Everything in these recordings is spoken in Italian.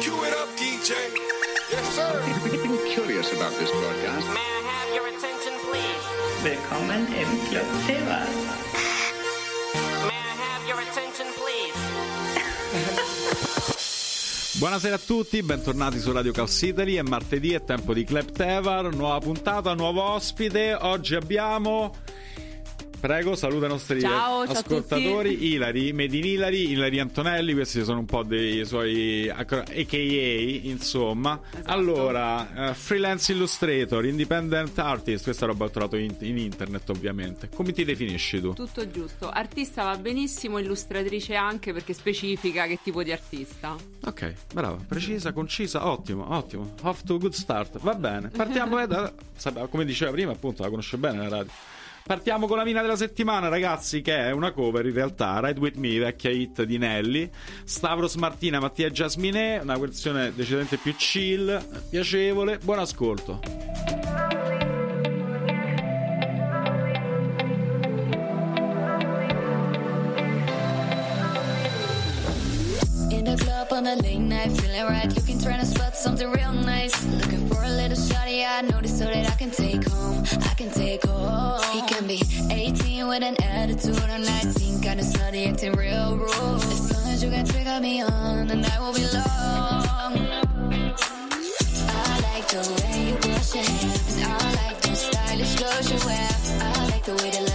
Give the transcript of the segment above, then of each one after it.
Cue it up, DJ. Yes, sir. I'm curious about this broadcast. May I have your attention, please? Willkommen im Club Silver. May I have your attention, please? Buonasera a tutti, bentornati su Radio Italy, è martedì, è tempo di Club Tevar, nuova puntata, nuovo ospite, oggi abbiamo... Prego, saluta i nostri Ciao, ciao ascoltatori, tutti. Ilari, Made in Ilari, Ilari Antonelli, questi sono un po' dei suoi AKA, insomma. Esatto. Allora, eh, freelance illustrator, independent artist, questa roba ho trovato in, in internet ovviamente. Come ti definisci tu? Tutto giusto. Artista va benissimo, illustratrice anche perché specifica che tipo di artista. Ok, brava, precisa, concisa, ottimo, ottimo. Off to a good start. Va bene, partiamo eh, da, come diceva prima, appunto, la conosce bene la radio. Partiamo con la mina della settimana, ragazzi, che è una cover in realtà, Ride With Me, vecchia hit di Nelly, Stavros Martina, Mattia Jasmine, una versione decisamente più chill, piacevole, buon ascolto. On a late night, feeling right, looking trying to spot something real nice. Looking for a little shawty, I noticed so that I can take. I can take home. He can be 18 with an attitude, or 19, kinda slutty, acting real rude. As long as you can trigger me on, the night will be long. I like the way you brush your hair, I like those stylish clothes you wear. I like the way the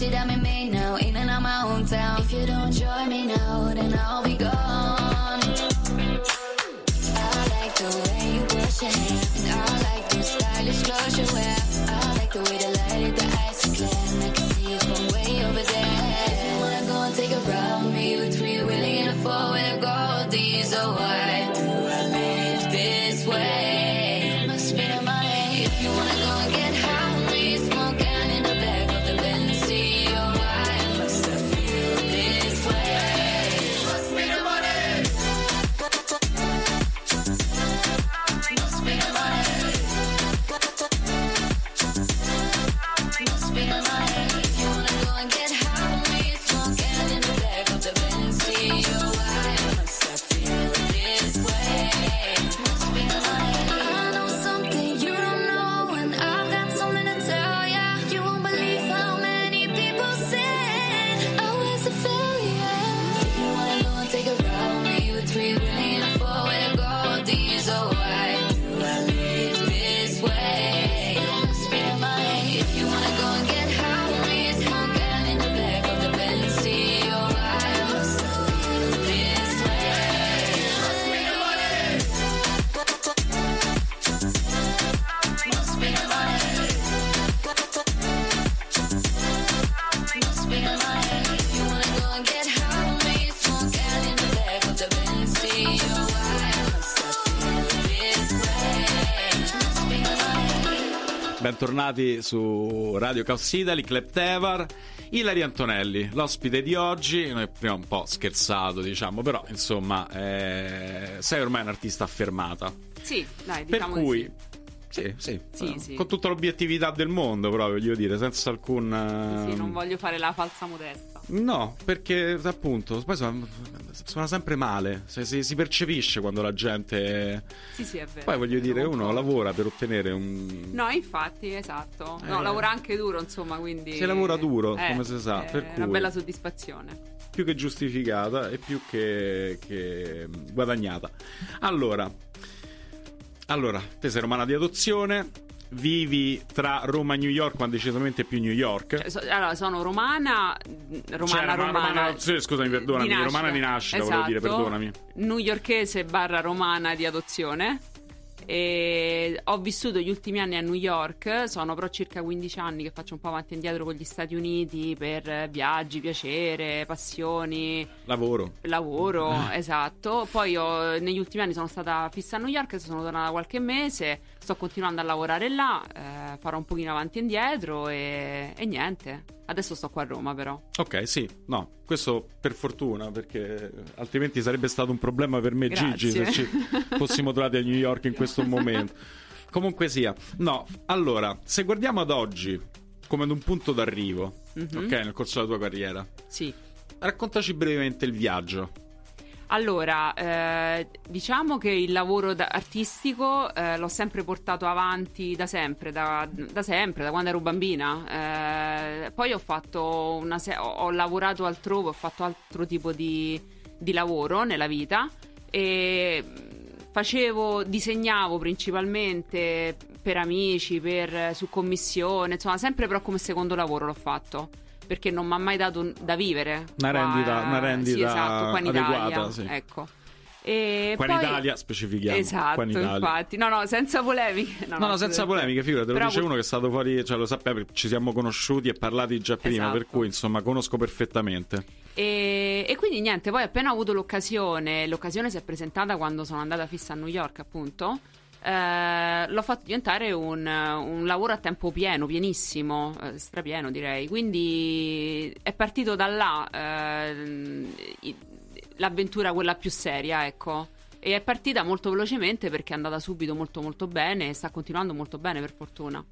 Shit, I'm in Bentornati su Radio Chaos Italy, Club Tevar, Ilari Antonelli, l'ospite di oggi. Noi prima un po' scherzato, diciamo, però insomma, eh, sei ormai un'artista affermata. Sì, dai, Per diciamo di cui, sì. sì, sì, Sì, eh, sì. con tutta l'obiettività del mondo, proprio, voglio dire, senza alcun. Sì, non voglio fare la falsa modesta. No, perché appunto poi suona, suona sempre male. Se- si, si percepisce quando la gente. Sì, sì, è vero. Poi voglio dire, uno lavora per ottenere un. No, infatti, esatto. No, Eh. lavora anche duro, insomma, quindi... Si lavora duro, Eh, come si sa, È per una cui- bella soddisfazione. più che giustificata e più che, che guadagnata. Allora, allora, te sei romana di adozione, vivi tra Roma e New York, ma decisamente più New York. Cioè, so- allora, sono romana, romana, Cioè, ma romana. romana- sì, scusami, perdonami, di romana di nascita, volevo dire, Esatto. perdonami. Newyorkese barra romana di adozione. E ho vissuto gli ultimi anni a New York, sono però circa 15 anni che faccio un po' avanti e indietro con gli Stati Uniti per eh, viaggi, piacere, passioni, Lavoro. lavoro, esatto. Poi ho- negli ultimi anni sono stata fissa a New York, sono tornata qualche mese, sto continuando a lavorare là, eh, farò un pochino avanti e indietro e, e niente. Adesso sto qua a Roma però. Ok, sì, no, questo per fortuna, perché altrimenti sarebbe stato un problema per me Grazie. Gigi se ci fossimo trovati a New York in questo momento. Comunque sia, no, allora, se guardiamo ad oggi come ad un punto d'arrivo, Mhm. ok, nel corso della tua carriera, Sì. raccontaci brevemente il viaggio. Allora, eh, diciamo che il lavoro da- artistico eh, l'ho sempre portato avanti da sempre, da, da sempre, da quando ero bambina. Eh, poi ho se- ho, lavorato altrove, ho fatto altro tipo di, di lavoro nella vita e facevo, disegnavo principalmente per amici, per, su commissione, insomma, sempre però come secodo lavoro l'ho fatto. Perché non mi ha mai dato un- da vivere. Una qua- rendita- una rendita sì, esatto, qua in adeguata, Italia. sì. Ecco. E Qua in poi- Italia, specifichiamo. Esatto, qua in Italia. infatti. No, no, senza polemiche. No, No, no, senza polemiche, figurati, te lo dice uno che è stato fuori, cioè lo sappiamo, perché ci siamo conosciuti e parlati già prima, Esatto. per cui insomma conosco perfettamente. E, e quindi niente, poi appena ho avuto l'occasione, l'occasione si è presentata quando sono andata fissa a New York, appunto. Eh, l'ho fatto diventare un, un lavoro a tempo pieno, pienissimo, eh, strapieno direi. Quindi è partito da là eh, l'avventura quella più seria, ecco. E è partita molto velocemente perché è andata subito molto molto bene e sta continuando molto bene per fortuna.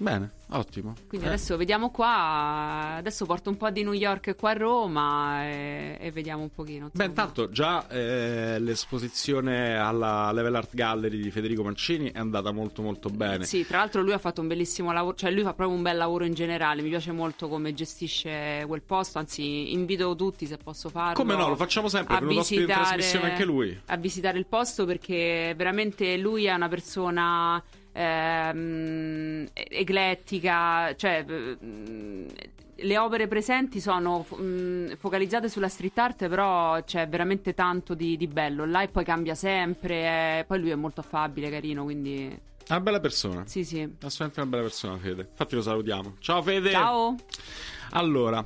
Bene, ottimo. Quindi Eh, adesso vediamo qua, adesso porto un po' di New York qua a Roma e, e vediamo un pochino. Beh, intanto già eh, l'esposizione alla Level Art Gallery di Federico Mancini è andata molto molto bene. Sì, tra l'altro lui ha fatto un bellissimo lavoro, cioè lui fa proprio un bel lavoro in generale, mi piace molto come gestisce quel posto, anzi invito tutti se posso farlo. Come no, lo facciamo sempre, a visitare- trasmissione anche lui. A visitare il posto perché veramente lui è una persona ehm, eclettica, cioè mm, le opere presenti sono mm, focalizzate sulla street art, però c'è veramente tanto di, di bello là e poi cambia sempre, eh, poi lui è molto affabile, carino, quindi Una bella persona. sì sì. Assolutamente una bella persona, Fede. Infatti lo salutiamo. Ciao Fede! Ciao! Allora,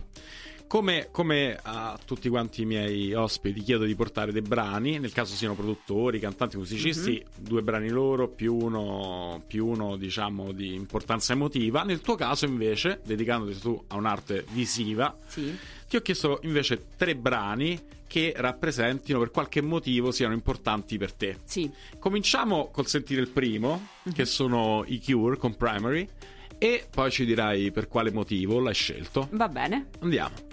come, come a tutti quanti i miei ospiti, chiedo di portare dei brani, nel caso siano produttori, cantanti, musicisti, Mhm. due brani loro più uno, più uno, diciamo, di importanza emotiva. Nel tuo caso, invece, dedicandoti tu a un'arte visiva, Sì. ti ho chiesto invece tre brani che rappresentino per qualche motivo siano importanti per te. Sì. Cominciamo col sentire il primo, Mhm. che sono i Cure con Primary, e poi ci dirai per quale motivo l'hai scelto. Va bene. Andiamo.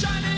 shining.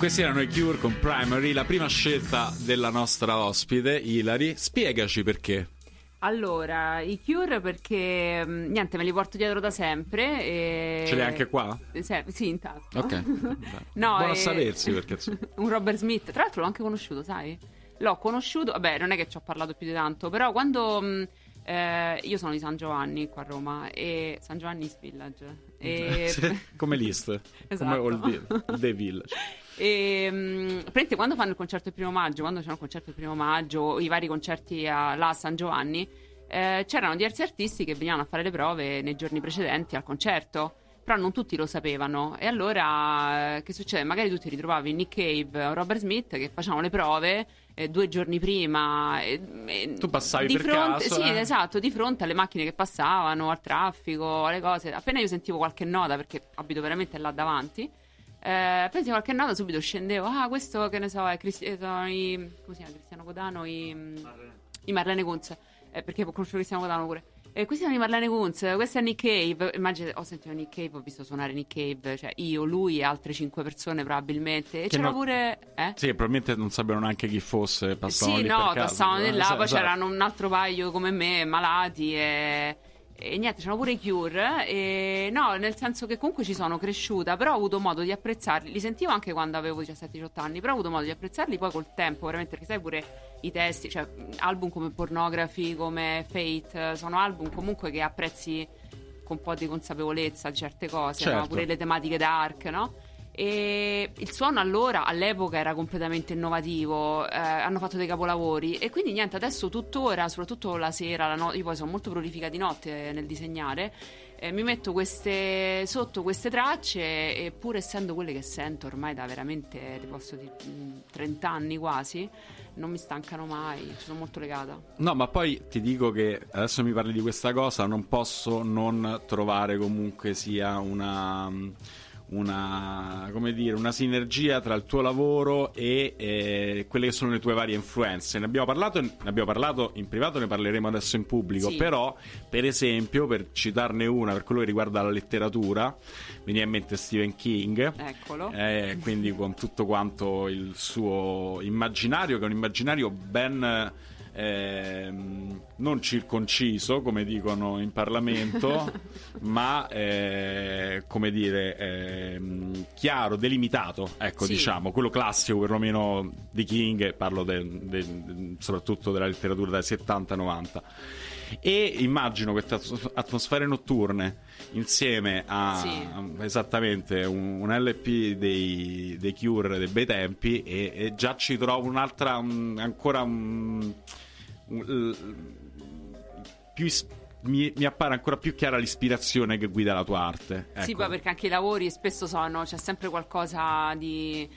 Questi erano i Cure con Primary, la prima scelta della nostra ospite, Ilari. Spiegaci perché. Allora, i Cure perché mh, niente, me li porto dietro da sempre. E... Ce l'hai anche qua? Se- sì, in tasca. Ok. No, Buono a e- sapersi perché un Robert Smith. Tra l'altro l'ho anche conosciuto, sai? L'ho conosciuto, vabbè, non è che ci ho parlato più di tanto, però quando mh, eh, io sono di San Giovanni qua a Roma e San Giovanni's Village e, come list, Esatto. come Old The Village. E mh, praticamente quando fanno il concerto il primo maggio, quando c'è il concerto il primo maggio, i vari concerti a, là a San Giovanni, eh, c'erano diversi artisti che venivano a fare le prove nei giorni precedenti al concerto. Però non tutti lo sapevano. E allora eh, che succede? Magari tu ti ritrovavi Nick Cave o Robert Smith che facevano le prove eh, due giorni prima. e- e- Tu passavi di per fronte, caso, Sì, eh? esatto, di fronte alle macchine che passavano, al traffico, alle cose. Appena io sentivo qualche nota, perché abito veramente là davanti, eh, sentivo qualche nota subito scendevo. Ah, questo che ne so, è Cristi- eh, sono i, come si chiama? Cristiano Codano, i, i Marlene Kunz. Eh, perché conosco Cristiano Codano pure. E questi sono i Marlene Kunz, questo è Nick Cave. Immagina, ho sentito Nick Cave, ho visto suonare Nick Cave, cioè io, lui e altre cinque persone probabilmente. E Che c'era no- pure. Eh? Sì, probabilmente non sapevano neanche chi fosse, passavano Sì, lì no, per caso. passavano di là, Esatto, poi esatto. c'erano un altro paio come me, malati e, e niente, c'erano pure i Cure e no, nel senso che comunque ci sono cresciuta, però ho avuto modo di apprezzarli, li sentivo anche quando avevo 17-18 anni, però ho avuto modo di apprezzarli poi col tempo, veramente, perché sai pure i testi, cioè album come Pornography, come Fate, sono album comunque che apprezzi con un po' di consapevolezza di certe cose, no? Certo. pure le tematiche dark, no? E il suono allora, all'epoca, era completamente innovativo, eh, hanno fatto dei capolavori e quindi niente, adesso tuttora, soprattutto la sera, la no- io poi sono molto prolifica di notte nel disegnare, eh, mi metto queste, sotto queste tracce e pur essendo quelle che sento ormai da veramente, ti posso dire, mh, 30 anni quasi, non mi stancano mai, sono molto legata. No, ma poi ti dico che adesso mi parli di questa cosa, non posso non trovare comunque sia una una, come dire, una sinergia tra il tuo lavoro e eh, quelle che sono le tue varie influenze. Ne abbiamo parlato, ne abbiamo parlato in privato, ne parleremo adesso in pubblico. Sì. Però, per esempio, per citarne una, per quello che riguarda la letteratura, mi viene in mente Stephen King. Eccolo. Eh, quindi con tutto quanto il suo immaginario, che è un immaginario ben ehm, non circonciso, come dicono in Parlamento, ma eh, come dire ehm, chiaro, delimitato, ecco Sì. diciamo, quello classico perlomeno di King, parlo de- de- soprattutto della letteratura dai 70-90. E immagino queste atmos- atmosfere notturne insieme a Sì. esattamente un, un LP dei, dei Cure dei bei tempi e, e già ci trovo un'altra un- ancora un, l- più is- mi, mi appare ancora più chiara l'ispirazione che guida la tua arte Sì, ecco. poi perché anche i lavori spesso sono, c'è sempre qualcosa di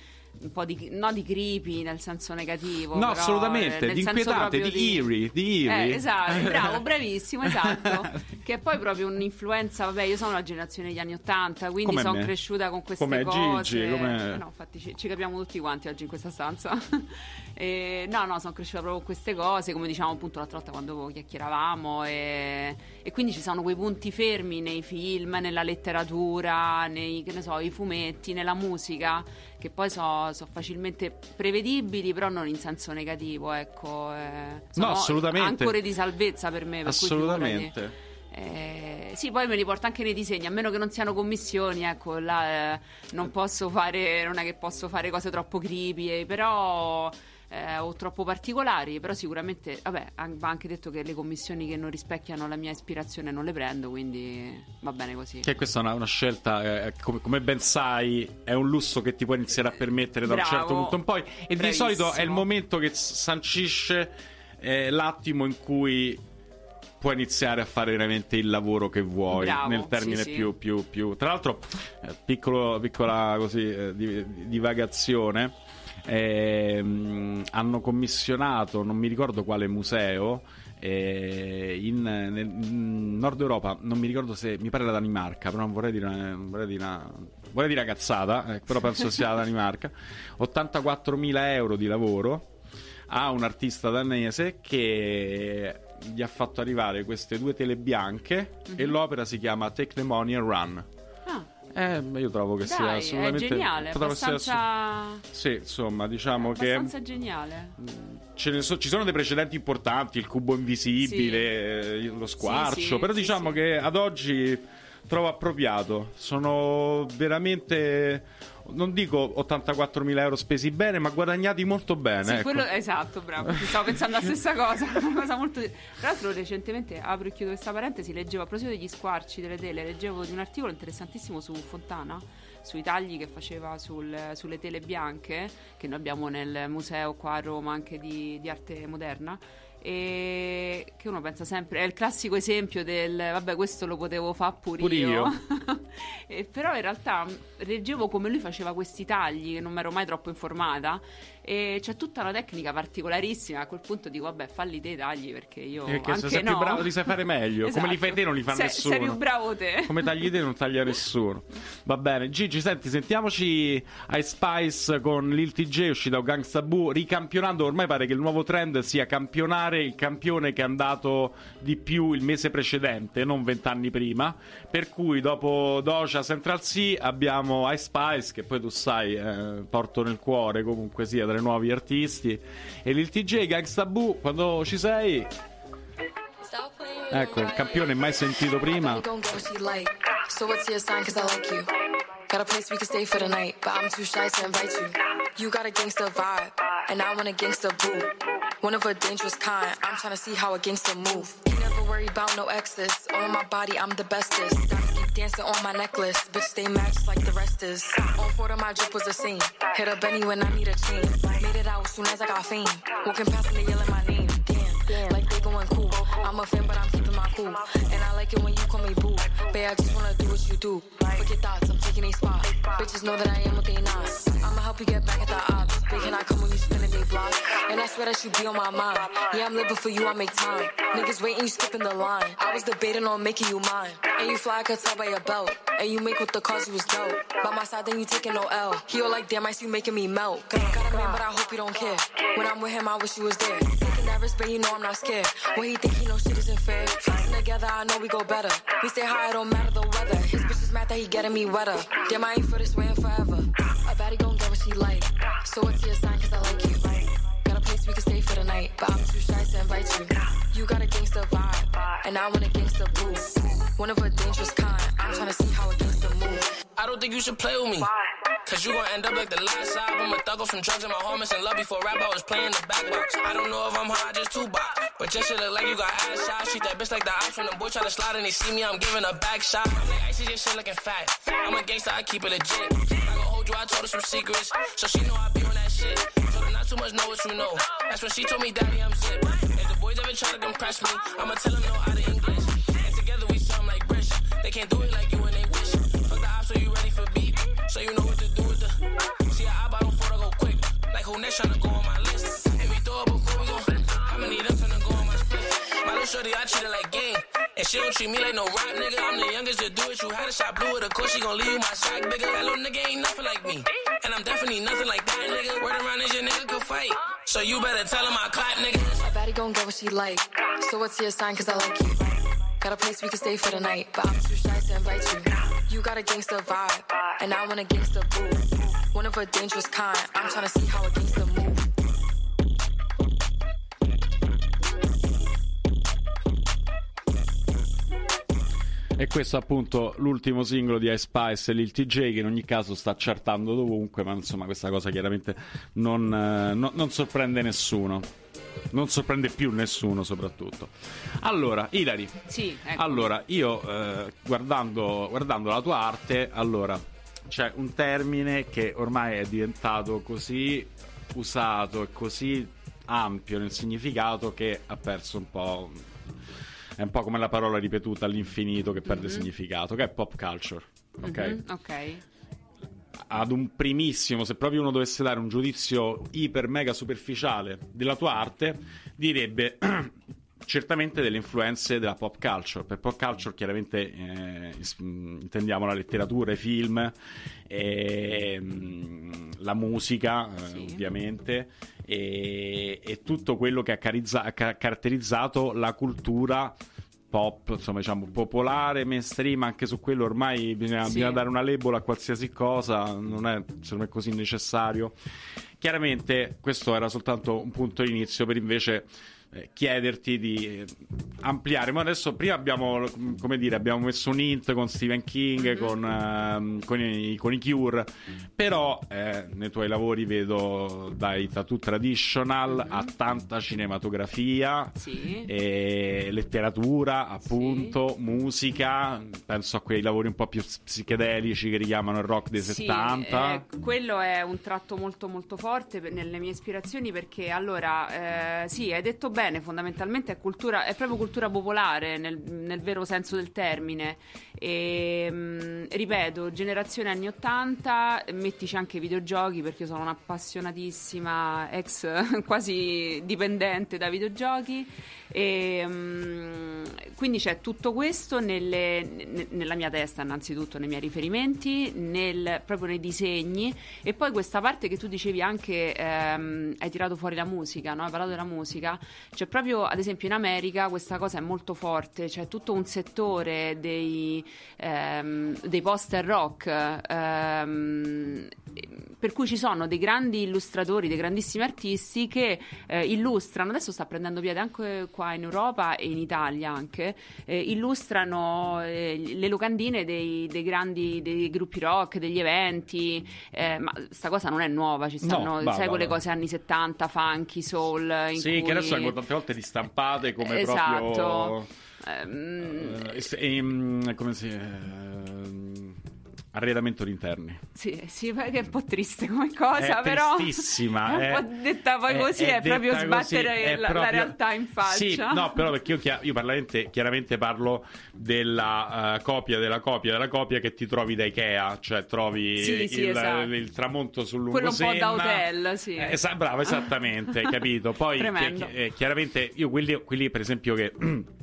un po' di no di creepy nel senso negativo, no però, assolutamente eh, nel di inquietante proprio di eerie di eerie Eh, esatto, bravo, bravissimo, esatto. che è poi proprio un'influenza, vabbè, io sono la generazione degli anni Ottanta, quindi sono cresciuta con queste Come cose. Gigi, come- No, infatti ci, ci capiamo tutti quanti oggi in questa stanza. E, no, no, sono cresciuta proprio con queste cose, come diciamo appunto l'altra volta quando chiacchieravamo e, e quindi ci sono quei punti fermi nei film, nella letteratura, nei, che ne so, i fumetti, nella musica, che poi sono facilmente prevedibili, però non in senso negativo, ecco. eh, sono assolutamente. Ancore di salvezza per me, per assolutamente. Eh, sì, poi me li porto anche nei disegni, a meno che non siano commissioni, ecco, là eh, non posso fare, non è che posso fare cose troppo creepy, eh, però eh, o troppo particolari, però sicuramente, vabbè, va anche detto che le commissioni che non rispecchiano la mia ispirazione non le prendo, quindi va bene così. che questa è una, una scelta, eh, come, come ben sai, è un lusso che ti puoi iniziare a permettere da un Bravo. certo punto in poi. E di Bravissimo. solito è il momento che sancisce eh, l'attimo in cui puoi iniziare a fare veramente il lavoro che vuoi, Bravo, nel termine sì, sì. Più, più, più. Tra l'altro, eh, piccolo- piccola così, eh, di- di- divagazione. Ehm, hanno commissionato, non mi ricordo quale museo, eh, in, nel in Nord Europa, non mi ricordo se mi pare la Danimarca, però non vorrei dire una, vorrei dire una, vorrei dire una cazzata, eh, però penso sia la Danimarca. 84.000 euro di lavoro a un artista danese che gli ha fatto arrivare queste due tele bianche e l'opera si chiama Take the Money and Run. Eh, io trovo che sia Dai, è assolutamente geniale, trovo che sia abbastanza, Sì, insomma, diciamo che abbastanza geniale. ne so- ci sono dei precedenti importanti, il cubo invisibile, eh, lo squarcio, Sì, sì, però sì, diciamo sì. che ad oggi trovo appropriato. Sono veramente, non dico 84.000 euro spesi bene, ma guadagnati molto bene. Sì, ecco. quello, esatto, bravo. Ti stavo pensando la stessa cosa. Una cosa molto. Tra l'altro, recentemente apro e chiudo questa parentesi. Leggevo a proposito degli squarci delle tele. Leggevo di un articolo interessantissimo su Fontana. Sui tagli che faceva sul- sulle tele bianche, che noi abbiamo nel museo qua a Roma anche di, di arte moderna. E che uno pensa sempre, è il classico esempio del vabbè, questo lo potevo fare pure, Pure io. E però in realtà leggevo come lui faceva questi tagli, che non mi ero mai troppo informata. E c'è tutta una tecnica particolarissima. A quel punto dico, vabbè, falli te i tagli perché io Perché anche se sei no. più bravo li sai fare meglio. Come li fai te non li fa sei, nessuno. Sei più bravo te. Come tagli te non taglia nessuno. Va bene, Gigi, senti, sentiamoci Ice Spice con Lil TJ uscito da Gangsta Boo, ricampionando. Ormai pare che il nuovo trend sia campionare il campione che è andato di più il mese precedente, non vent'anni prima. Per cui dopo Doja Central C abbiamo Ice Spice, che poi tu sai, eh, porto nel cuore comunque sia i nuovi artisti. E Lil TJ, Gangsta Boo, quando ci sei. Ecco, il campione mai sentito prima. So what's your sign? Cause I like you. Got a place we can stay for the night, but I'm too shy to invite you. You got a gangster vibe, and I want a gangster boo. One of a dangerous kind. I'm trying to see how a gangster move. Never worry about no exes. In my body, I'm the bestest. Gotta keep dancing on my necklace. Bitch, stay matched like the rest is. On four of my drip was a scene. Hit a Benny when I need a chain. Made it out soon as I got fame. Walking past they yelling my I'm a fan, but I'm keeping my cool. And I like it when you call me boo. Babe, I just wanna do what you do. Forget thoughts, I'm taking a spot. Bitches know that I am what they not. I'ma help you get back at the odds. They I come when you spinning they block. And I swear that you be on my mind. Yeah, I'm living for you, I make time. Niggas waiting, you skipping the line. I was debating on making you mine. And you fly, I could tell by your belt. And you make with the cause you was dope. By my side, then you taking no L. He all like, damn, I see you making me melt. Got a man, but I hope you don't care. When I'm with him, I wish you was there. Taking that risk, but you know I'm not scared. When he think he know shit isn't fair. Flexing together, I know we go better. We stay high, it don't matter the weather. His bitch is mad that he getting me wetter. Damn, I ain't for this way in forever. A baddie gon' get what she like. So what's your sign? Cause I like you. Got a place we can stay for the night, but I'm too shy to invite you. You got a gangster vibe, and I want a gangster boo. One of a dangerous kind. I'm trying to see how a gangster move. I don't think you should play with me. Cause you gon' end up like the last album. A thug off from drugs and my homies in love before rap. I was playing the back box. I don't know if I'm high, just two box. But just shit look like you got ass shots. Treat that bitch like the ops when the boy try to slide and they see me. I'm giving a back shot. I'm like, icy, your shit looking fat. I'm a gangster, I keep it legit. I gon' hold you, I told her some secrets. So she know I be on that shit. Told her not too much, know what you know. That's when she told me, Daddy, I'm zip. If the boys ever try to impress me, I'ma tell them no out of English. And together we sound like British. They can't do it like you and they wish. Fuck the ops, so you ready for beat? So you know Like who next tryna go on my list? If we throw it before we go, I'ma need them finna go on my split. My little shorty, I treat her like game. And she don't treat me like no rap nigga. I'm the youngest to do it. You had a shot blue with a course, she gon' leave you my sack bigger. That little nigga ain't nothing like me. And I'm definitely nothing like that nigga. Word around is your nigga could fight. So you better tell him I clap, nigga. A baddie gon' get what she like. So what's your sign? Cause I like you. Got a place we can stay for the night, but I'm too shy to invite you. You got a gangster vibe, and I want a gangster boo. One of a dangerous kind. I'm trying to see how a gangster move. E questo è appunto l'ultimo singolo di Ice Spice Lil TJ che in ogni caso sta chartando dovunque, ma insomma questa cosa chiaramente non, eh, no- non sorprende nessuno. Non sorprende più nessuno soprattutto. Allora, Ilari, Sì, ecco. allora io eh, guardando, guardando la tua arte, allora c'è un termine che ormai è diventato così usato e così ampio nel significato che ha perso un po'. È un po' come la parola ripetuta all'infinito che perde significato, che è pop culture. Ok? Mhm, ok. Ad un primissimo, se proprio uno dovesse dare un giudizio iper mega superficiale della tua arte, direbbe certamente delle influenze della pop culture. Per pop culture chiaramente eh, mh, intendiamo la letteratura, i film, e, mh, la musica, eh, Sì. ovviamente, e, e tutto quello che ha, carizza- ha ca- caratterizzato la cultura pop, insomma, diciamo popolare, mainstream, anche su quello ormai bisogna, Sì. bisogna dare una label a qualsiasi cosa, non è, secondo me, così necessario. Chiaramente questo era soltanto un punto d'inizio per invece eh, chiederti di eh, ampliare. Ma adesso prima abbiamo, come dire, abbiamo messo un hint con Stephen King, con, ehm, con i, con i Cure, però eh, nei tuoi lavori vedo dai tattoo traditional a tanta cinematografia. Sì. Letteratura, appunto, musica, penso a quei lavori un po' più psichedelici che richiamano il rock dei Sì, 70. eh, quello è un tratto molto molto forte nelle mie ispirazioni perché allora eh, sì, hai detto bene, fondamentalmente è, cultura, è proprio cultura popolare nel, nel vero senso del termine. E, mm, ripeto, generazione anni 80, mettici anche i videogiochi perché io sono un'appassionatissima ex quasi dipendente da videogiochi. E, mm, quindi c'è tutto questo nelle- ne- nella mia testa, innanzitutto nei miei riferimenti, nel- proprio nei disegni, e poi questa parte che tu dicevi anche, ehm, hai tirato fuori la musica, no? hai parlato della musica, c'è proprio ad esempio in America questa cosa è molto forte, c'è tutto un settore dei, ehm, dei poster rock. ehm, per cui ci sono dei grandi illustratori, dei grandissimi artisti che eh, illustrano, adesso sta prendendo piede anche qua in Europa e in Italia anche, eh, illustrano eh, le locandine dei, dei grandi dei gruppi rock, degli eventi, eh, ma sta cosa non è nuova, ci stanno, va, sai quelle cose anni 70, funky, soul, in Sì, cui... che adesso vengono tante volte ristampate come Esatto. proprio. Ehm, eh, ehm, come si. ehm, arredamento di interni. Sì, sì, è un po' triste come cosa, è però tristissima. è un po' detta poi così, è, proprio detta sbattere così, è la, la proprio- realtà in faccia. Sì, no, però perché io, chia- io chiaramente parlo della eh, copia della copia della copia che ti trovi da Ikea, cioè trovi Sì, sì, il, esatto. il tramonto sul Quello un po' da hotel, sì. Eh, esa- bravo, esattamente, capito. Poi chi- eh, chiaramente io quelli, quelli per esempio che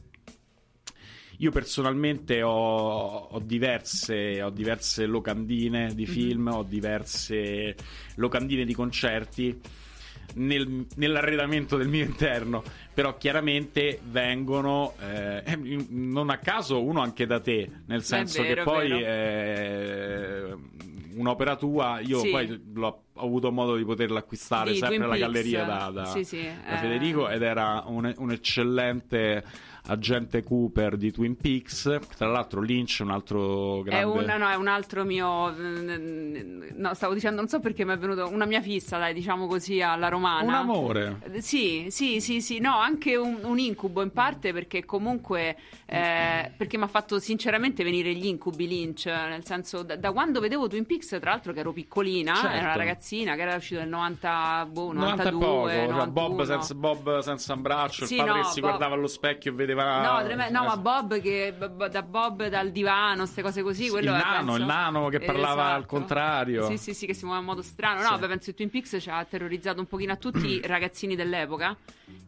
Io personalmente ho, ho diverse, ho diverse locandine Mhm. di film, ho diverse locandine di concerti nel- nell'arredamento del mio interno, però chiaramente vengono eh, eh, non a caso uno anche da te, nel senso vero, che poi eh, un'opera tua, io Sì. poi l'ho ho avuto modo di poterla acquistare Di sempre alla galleria da, da- Sì, sì, da eh. Federico ed era un, un eccellente agente Cooper di Twin Peaks. Tra l'altro, Lynch, un altro grande. È un, no, è un altro mio. No, stavo dicendo, non so perché mi è venuto una mia fissa, dai, diciamo così, alla romana. Un amore. Sì, sì, sì, sì, no, anche un, un incubo in parte perché comunque eh, perché mi ha fatto sinceramente venire gli incubi Lynch, nel senso da, da quando vedevo Twin Peaks, tra l'altro che ero piccolina, Certo. era una ragazzina che era uscito nel 90, boh, 90 e 92, poco, cioè 91. Bob, senza, Bob senza un braccio, Sì, il padre no, che si Bob- guardava allo specchio e vedeva. No, treme- no, ma Bob che da Bob dal divano, queste cose così, Sì, il nano, penso- il nano che parlava Esatto. al contrario. Sì, sì, sì, che si muove in modo strano. No, Sì. vabbè, penso che Twin Peaks ci ha terrorizzato un pochino a tutti i ragazzini dell'epoca.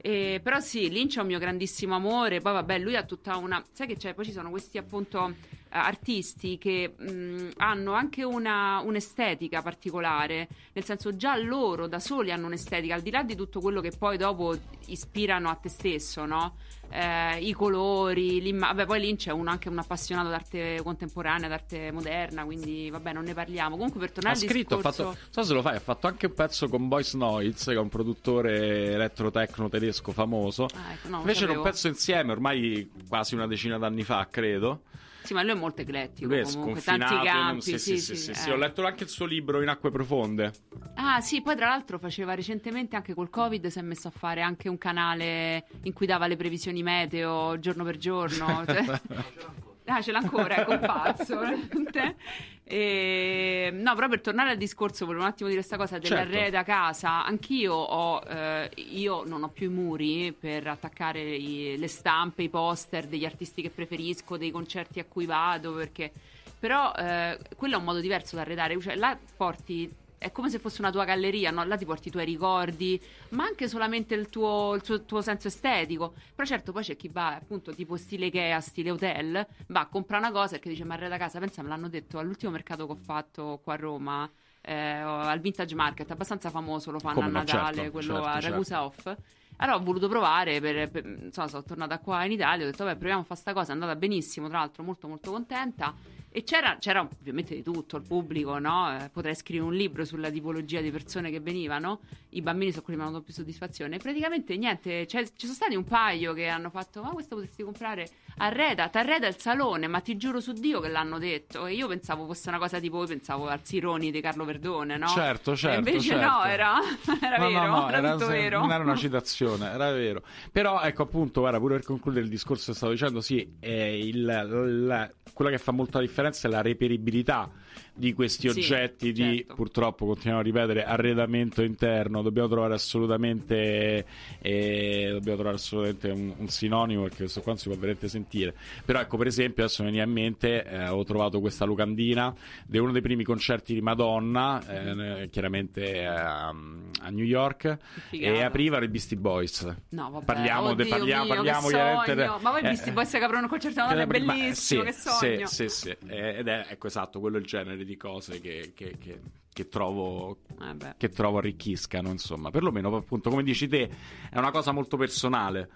E, però sì, Lynch è un mio grandissimo amore. Poi vabbè, lui ha tutta una... Sai che c'è? Poi ci sono questi appunto artisti che mh, hanno anche una, un'estetica particolare. Nel senso già loro da soli hanno un'estetica, al di là di tutto quello che poi dopo ispirano a te stesso, no? Eh, I colori, vabbè, poi Lynch è uno, anche un appassionato d'arte contemporanea, d'arte moderna, quindi vabbè, non ne parliamo. Comunque per tornare Ha al scritto, ha discorso... fatto, non so se lo fai, ha fatto anche un pezzo con Boys Noiz, che è un produttore elettrotecno tedesco famoso. Ah, ecco, no, Fecero un pezzo insieme ormai quasi una decina d'anni fa, credo. Sì, ma lui è molto eclettico Lui è comunque, tanti un- campi, sì, sì, sì, sì, sì. eh. Ho letto anche il suo libro In acque profonde. Ah, sì, poi tra l'altro faceva recentemente anche col Covid, si è messo a fare anche un canale in cui dava le previsioni meteo giorno per giorno. cioè- Ah, ce l'ha ancora, è compazzo. veramente. E... No, però per tornare al discorso, volevo un attimo dire questa cosa dell'arredo a casa. Anch'io ho, eh, io non ho più i muri per attaccare i- le stampe, i poster degli artisti che preferisco, dei concerti a cui vado, perché... Però eh, quello è un modo diverso da arredare, cioè là porti... È come se fosse una tua galleria, no? Là ti porti i tuoi ricordi, ma anche solamente il tuo, il tuo- tuo senso estetico. Però certo poi c'è chi va, appunto, tipo stile Ikea, stile hotel, va a comprare una cosa perché dice ma arreda casa, pensa me l'hanno detto all'ultimo mercato che ho fatto qua a Roma, eh, al Vintage Market, abbastanza famoso, lo fanno Come a Natale, certo, quello certo, a certo. Ragusa Off. Allora ho voluto provare, per, per- insomma, sono tornata qua in Italia, ho detto, vabbè, proviamo a fare sta cosa, è andata benissimo, tra l'altro molto molto contenta. E c'era, c'era ovviamente di tutto, il pubblico, no? Eh, potrei scrivere un libro sulla tipologia di persone che venivano, i bambini sono quelli che mi hanno dato più soddisfazione. Praticamente niente, ci sono stati un paio che hanno fatto, ma questo potresti comprare a Reda, t'arreda il salone, ma ti giuro su Dio che l'hanno detto. E io pensavo fosse una cosa tipo, io pensavo al Sironi di Carlo Verdone, no? Certo, certo, E invece certo. no, era, era No, no, vero, no, era, tutto se- vero. Non era una citazione, era vero. Però, ecco, appunto, guarda, pure per concludere il discorso che stavo dicendo, sì, è il, il- quello che fa molto la differenza è la reperibilità di questi Sì, oggetti di, certo. purtroppo, continuiamo a ripetere, arredamento interno. Dobbiamo trovare assolutamente, eh, dobbiamo trovare assolutamente un, un sinonimo, perché questo qua non si può veramente sentire. Però, ecco, per esempio, adesso mi veniva in mente, eh, ho trovato questa lucandina di uno dei primi concerti di Madonna, eh, chiaramente a a New York, e aprivano i Beastie Boys. No, vabbè, Parliamo, de- oddio parliamo, mio, parliamo che chiaramente de- Ma voi eh, visti poi se caprono un concerto di Madonna, è ma- bellissimo, sì, che sogno. Sì, sì, sì. Eh, Ed è, ecco, esatto, quello è il genere di cose che, che- che- che trovo Eh trovo arricchiscano, insomma. Perlomeno, appunto, come dici te, è una cosa molto personale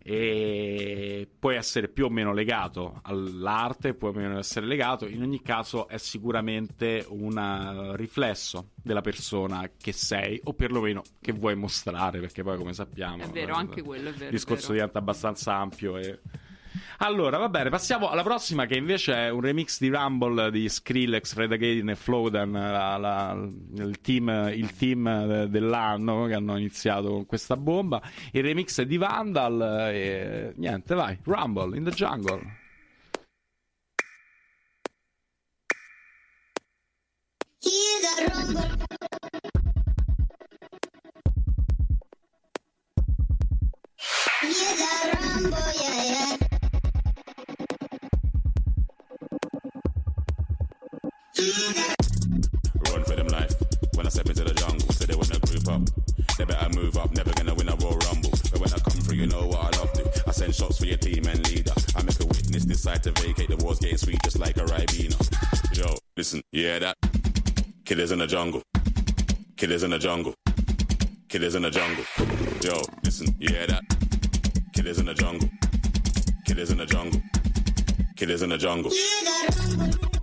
e può essere più o meno legato all'arte, può o meno essere legato. In ogni caso, è sicuramente un riflesso della persona che sei, o perlomeno che vuoi mostrare, perché poi, come sappiamo, È vero, eh, anche quello è vero, Il discorso vero. diventa abbastanza ampio e. Allora, va bene, passiamo alla prossima che invece è un remix di Rumble di Skrillex, Fred Again e Flowdan, la- la- il, team, il team dell'anno che hanno iniziato con questa bomba. Il remix è di Vandal e niente, vai, Rumble in the Jungle. That rumble, yeah, yeah. Run for them life. When I step into the jungle, so they wanna group up. They better move up, never gonna win a Royal Rumble. But when I come through, you know what I love to. I send shots for your team and leader. I make a witness decide to vacate. The war's getting sweet just like a Ribena. Yo, listen, yeah, that? Killers in the jungle. Killers in the jungle. Killers in the jungle. Yo, listen, yeah, that? Killers in the jungle. Killers in the jungle. Killers in the jungle.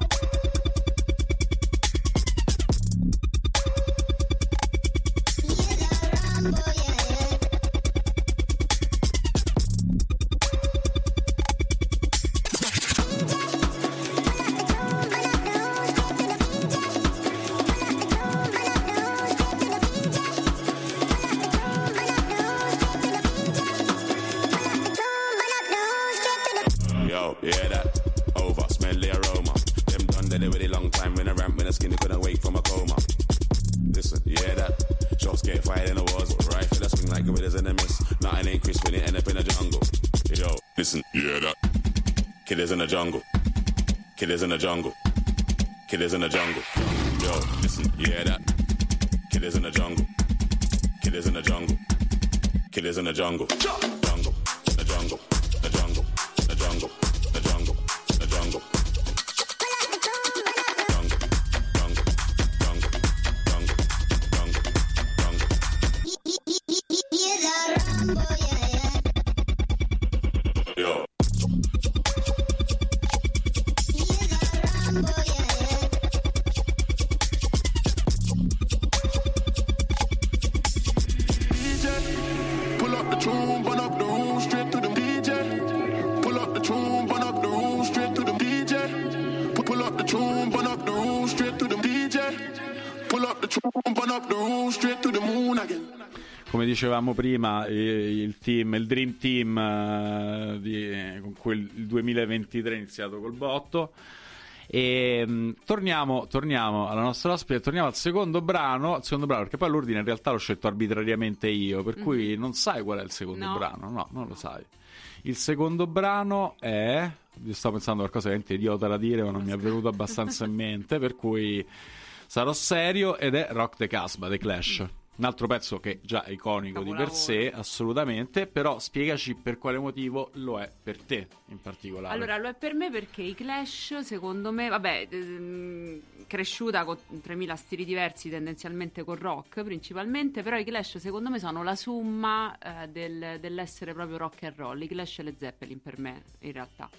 Oh, yeah. Killers in the jungle. Killers in the jungle. Killers in the jungle. Yo, listen, you hear that? Killers in the jungle. Killers in the jungle. Killers in the jungle. Dicevamo prima, eh, il team, il Dream Team eh, di- con cui il 2023 è iniziato col botto. E mh, torniamo, torniamo alla nostra ospite, torniamo al secondo brano, al secondo brano, perché poi l'ordine in realtà l'ho scelto arbitrariamente io, per cui non sai qual è il secondo No. brano, no, non lo sai. Il secondo brano è. Io stavo pensando a qualcosa veramente idiota da dire, ma non mi è venuto abbastanza in mente, per cui sarò serio ed è Rock the Casbah, The Clash. Un altro pezzo che già è iconico di per Capolavoro. sé, assolutamente, però spiegaci per quale motivo lo è per te in particolare. Allora, lo è per me perché i Clash, secondo me, vabbè, ehm, cresciuta con 3000 stili diversi, tendenzialmente con rock principalmente, però i Clash, secondo me, sono la summa eh, del- dell'essere proprio rock and roll. I Clash e le Zeppelin per me, in realtà.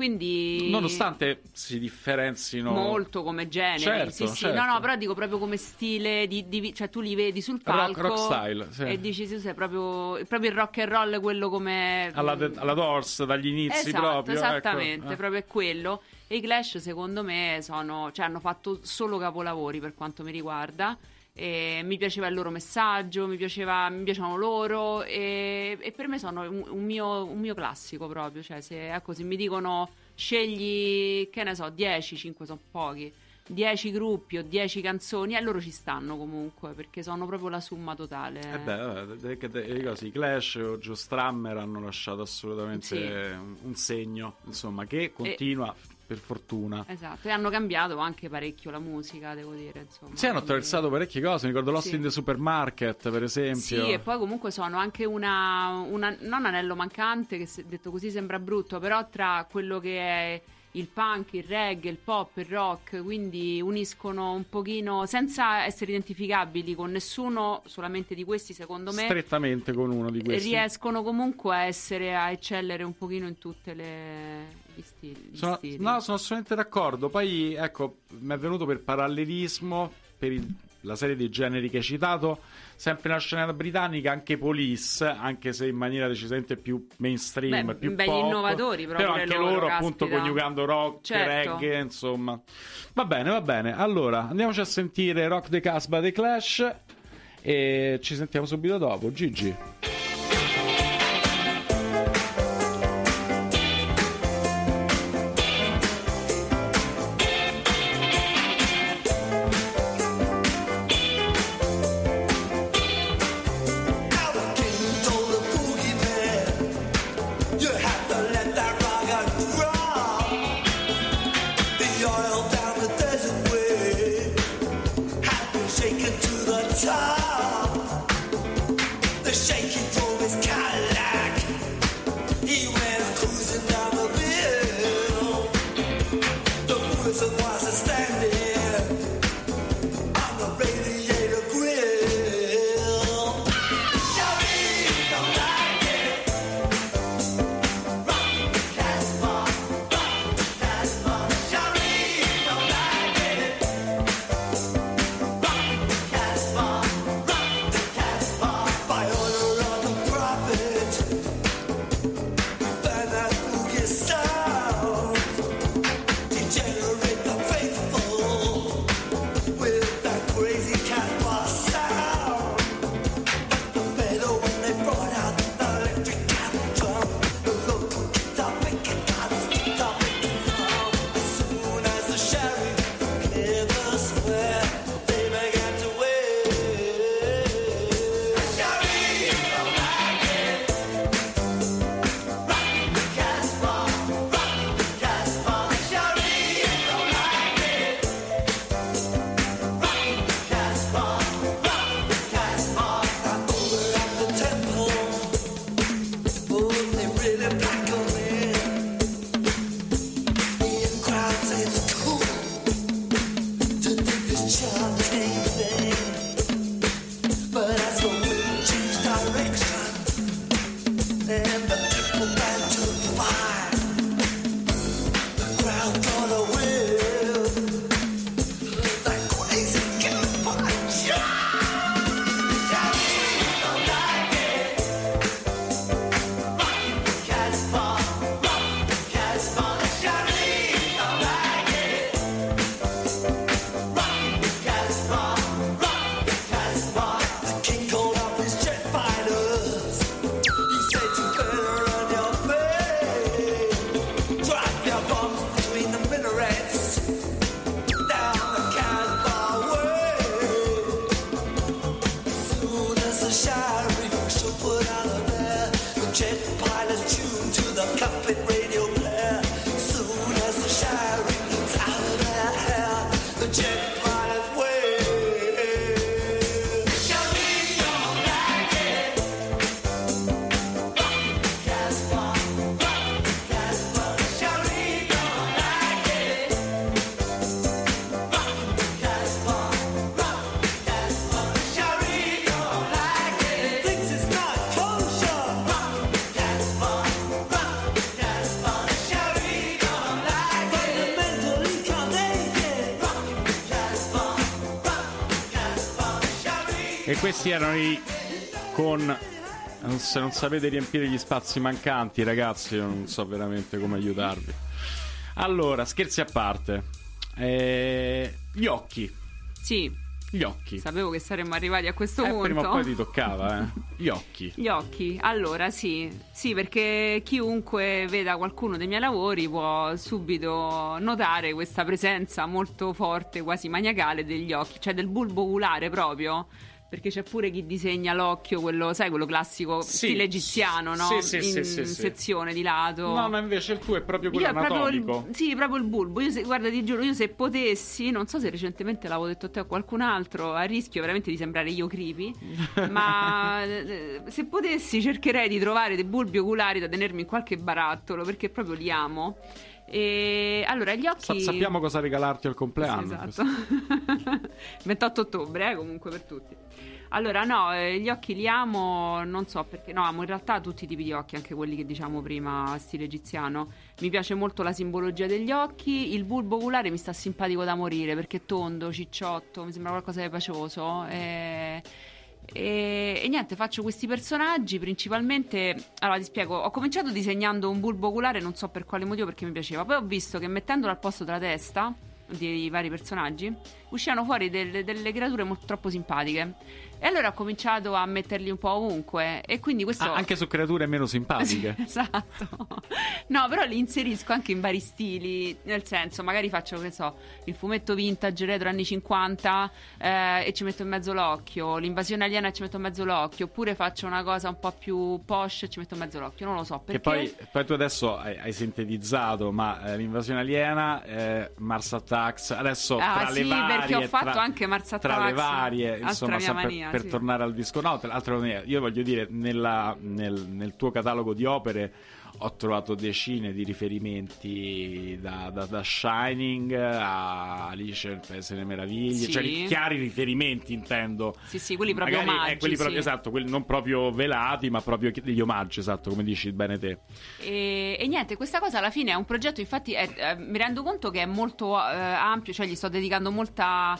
Quindi. Nonostante si differenzino Molto come genere, Certo, sì, sì. certo. No, no, però dico proprio come stile, di, di- cioè tu li vedi sul Rock- palco rock style, sì. e dici sì, sei proprio, proprio il rock and roll, quello come alla, alla Doors dagli inizi Esatto, proprio. ecco. esattamente, Eh. proprio è quello. E i Clash, secondo me, sono, cioè, hanno fatto solo capolavori per quanto mi riguarda. E mi piaceva il loro messaggio, mi, piaceva, mi piacevano loro e, e per me sono un, un mio, un mio classico proprio. Cioè, se, ecco, se mi dicono scegli, che ne so, 10, 5 sono pochi, 10 gruppi o 10 canzoni, e loro ci stanno comunque perché sono proprio la summa totale. Eh beh, le cose, i Clash o Joe Strammer hanno lasciato assolutamente Sì. un, un segno, insomma, che continua per fortuna. Esatto, e hanno cambiato anche parecchio la musica, devo dire. Insomma. Sì, hanno Quindi- attraversato parecchie cose, mi ricordo Lost Sì. in the Supermarket, per esempio. Sì, e poi comunque sono anche una, una- non anello mancante, che detto così sembra brutto, però tra quello che è il punk, il reggae, il pop, il rock, quindi uniscono un pochino, senza essere identificabili con nessuno, solamente di questi secondo me, Strettamente con uno di questi. riescono comunque a essere, a eccellere un pochino in tutte le gli stili. gli Sono, stili. no, sono assolutamente d'accordo. Poi, ecco, mi è venuto per parallelismo, per il- la serie di generi che hai citato, sempre nella scena britannica, anche Police, anche se in maniera decisamente più mainstream, Beh, più begli pop. innovatori proprio Però anche loro, loro, appunto, coniugando rock, Certo. reggae, insomma. Va bene, va bene. Allora, andiamoci a sentire Rock the Casbah dei Clash e ci sentiamo subito dopo. Gigi. To questi erano i con se non sapete riempire gli spazi mancanti, ragazzi, io non so veramente come aiutarvi. Allora, scherzi a parte. Eh, gli occhi, Sì, gli occhi. sapevo che saremmo arrivati a questo Eh, punto. prima o poi ti toccava, eh. Gli occhi. Gli occhi, allora sì, sì, perché chiunque veda qualcuno dei miei lavori può subito notare questa presenza molto forte, quasi maniacale degli occhi, cioè del bulbo oculare proprio. Perché c'è pure chi disegna l'occhio, quello, sai, quello classico Sì. stile egiziano, no? Sì, sì, In sì, sì, sezione di lato. No, ma invece il tuo è proprio quello Io è proprio anatomico. il, sì, proprio il bulbo. Io se- guarda, ti giuro, io se potessi, non so se recentemente l'avevo detto a te o a qualcun altro, a rischio veramente di sembrare io creepy, ma eh, se potessi cercherei di trovare dei bulbi oculari da tenermi in qualche barattolo perché proprio li amo. E allora gli Sa- occhi. sappiamo cosa regalarti al compleanno. Sì, esatto. 28 ottobre, eh, comunque per tutti. Allora, no, eh, gli occhi li amo, non so perché, no, amo in realtà tutti i tipi di occhi, anche quelli che diciamo prima, stile egiziano. Mi piace molto la simbologia degli occhi, il bulbo oculare mi sta simpatico da morire perché è tondo, cicciotto, mi sembra qualcosa di pacioso. E... E, e niente, faccio questi personaggi principalmente. Allora ti spiego: ho cominciato disegnando un bulbo oculare, non so per quale motivo, perché mi piaceva. Poi ho visto che mettendolo al posto della testa dei vari personaggi uscivano fuori delle, delle creature molto troppo simpatiche. E allora ho cominciato a metterli un po' ovunque. E quindi questo. Ah, anche su creature meno simpatiche. Esatto. No, però li inserisco anche in vari stili, nel senso, magari faccio, che so, il fumetto vintage retro anni 50 eh, e ci metto in mezzo l'occhio, l'invasione aliena e ci metto in mezzo l'occhio, oppure faccio una cosa un po' più posh e ci metto in mezzo l'occhio, non lo so, perché Che poi, poi tu adesso hai, hai sintetizzato, ma eh, l'invasione aliena, eh, Mars Attacks, adesso Ah, tra sì, le varie... perché ho fatto tra- anche Mars Tra le varie, insomma, mania, per sì. tornare al disco... No, tra l'altro io voglio dire, nella- nel, nel tuo catalogo di opere ho trovato decine di riferimenti da, da- da Shining a Alice nel Paese delle Meraviglie, Sì. cioè chiari riferimenti intendo. Sì, sì, quelli proprio Magari, eh, omaggi, quelli proprio, sì. esatto, quelli non proprio velati, ma proprio degli omaggi, esatto, come dici bene te. E, e niente, questa cosa alla fine è un progetto, infatti è- eh, mi rendo conto che è molto eh, ampio, cioè gli sto dedicando molta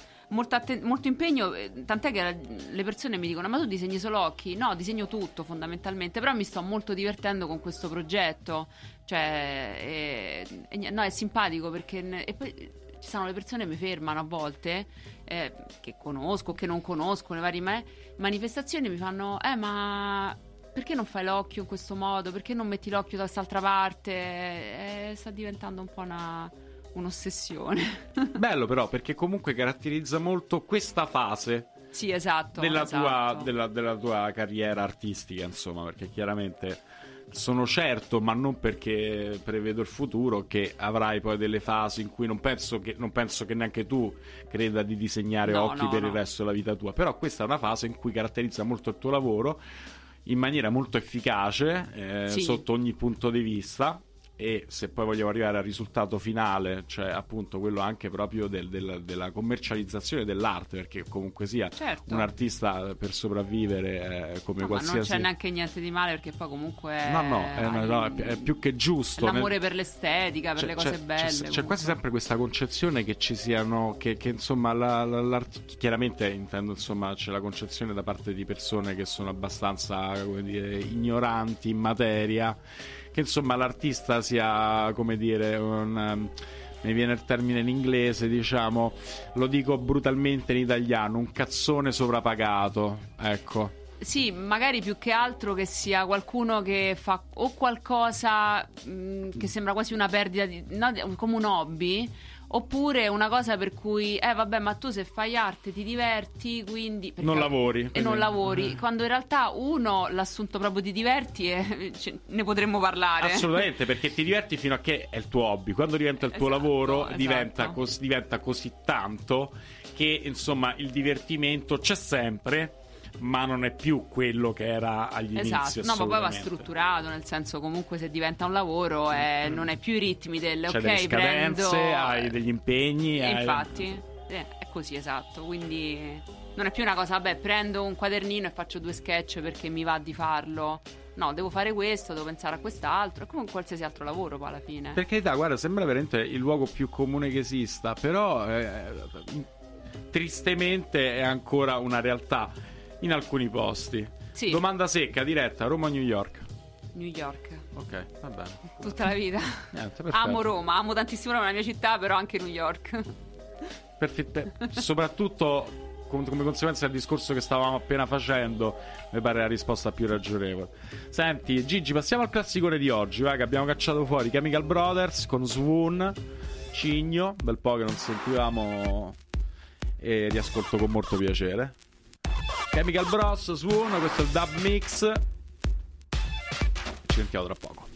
atten- molto impegno, eh, tant'è che le persone mi dicono ma tu disegni solo occhi? No, disegno tutto fondamentalmente, però mi sto molto divertendo con questo progetto, cioè, e- e ni- no, è simpatico perché... e poi, ci sono le persone che mi fermano a volte, eh, che conosco, che non conosco, le varie ma- manifestazioni mi fanno, eh ma perché non fai l'occhio in questo modo? Perché non metti l'occhio da quest'altra parte? Eh, sta diventando un po' una, un'ossessione. Bello però perché comunque caratterizza molto questa fase sì, esatto. della, esatto. tua, della, della tua carriera artistica, insomma, perché chiaramente sono certo, ma non perché prevedo il futuro, che avrai poi delle fasi in cui non penso che, non penso che neanche tu creda di disegnare No, occhi no, per no. il resto della vita tua, però questa è una fase in cui caratterizza molto il tuo lavoro in maniera molto efficace eh, Sì. sotto ogni punto di vista e se poi vogliamo arrivare al risultato finale, cioè appunto quello anche proprio del- del- della commercializzazione dell'arte, perché comunque sia Certo. un artista per sopravvivere eh, come No, ma non qualsiasi... c'è neanche niente di male perché poi comunque... No, no, è, una- no, è pi- è più che giusto. L'amore nel- per l'estetica, per c'è- le cose c'è- belle. C'è, c'è quasi sempre questa concezione che ci siano, che, che, insomma, la- la- chiaramente intendo, insomma, c'è la concezione da parte di persone che sono abbastanza, come dire, ignoranti in materia, che insomma l'artista sia, come dire, un... um, mi viene il termine in inglese, diciamo, lo dico brutalmente in italiano, un cazzone sovrapagato, ecco. Sì, magari più che altro che sia qualcuno che fa o qualcosa mh, che sembra quasi una perdita, di, no, come un hobby, oppure una cosa per cui, eh vabbè, ma tu se fai arte ti diverti, quindi... Non lavori, E non lavori, quando in realtà uno l'assunto proprio ti diverti e ce- ne potremmo parlare. Assolutamente, perché ti diverti fino a che è il tuo hobby. Quando diventa il tuo Esatto, lavoro, esatto. diventa, cos- diventa così tanto che insomma il divertimento c'è sempre, ma non è più quello che era agli Esatto, inizi. no, ma poi va strutturato, nel senso comunque se diventa un lavoro eh, non hai più i ritmi del C'è ok, delle scadenze, prendo... hai degli impegni. E hai- infatti, eh, è così esatto. Quindi non è più una cosa, vabbè, prendo un quadernino e faccio due sketch perché mi va di farlo. No, devo fare questo, devo pensare a quest'altro. È come un qualsiasi altro lavoro, poi alla fine. Per carità, guarda, sembra veramente il luogo più comune che esista, però eh, tristemente è ancora una realtà. In alcuni posti. Sì. Domanda secca, diretta, Roma o New York? New York. Ok, va bene. Tutta la vita. Niente, perfetto. Amo Roma, amo tantissimo Roma, la mia città, però anche New York. Perfette- soprattutto com- come conseguenza del discorso che stavamo appena facendo, mi pare la risposta più ragionevole. Senti, Gigi, passiamo al classicone di oggi, va, che abbiamo cacciato fuori Chemical Brothers con Swoon, Cigno, bel po' che non sentivamo e riascolto con molto piacere. Chemical Bros, Swoon, questo è il dub mix. Ci sentiamo tra poco.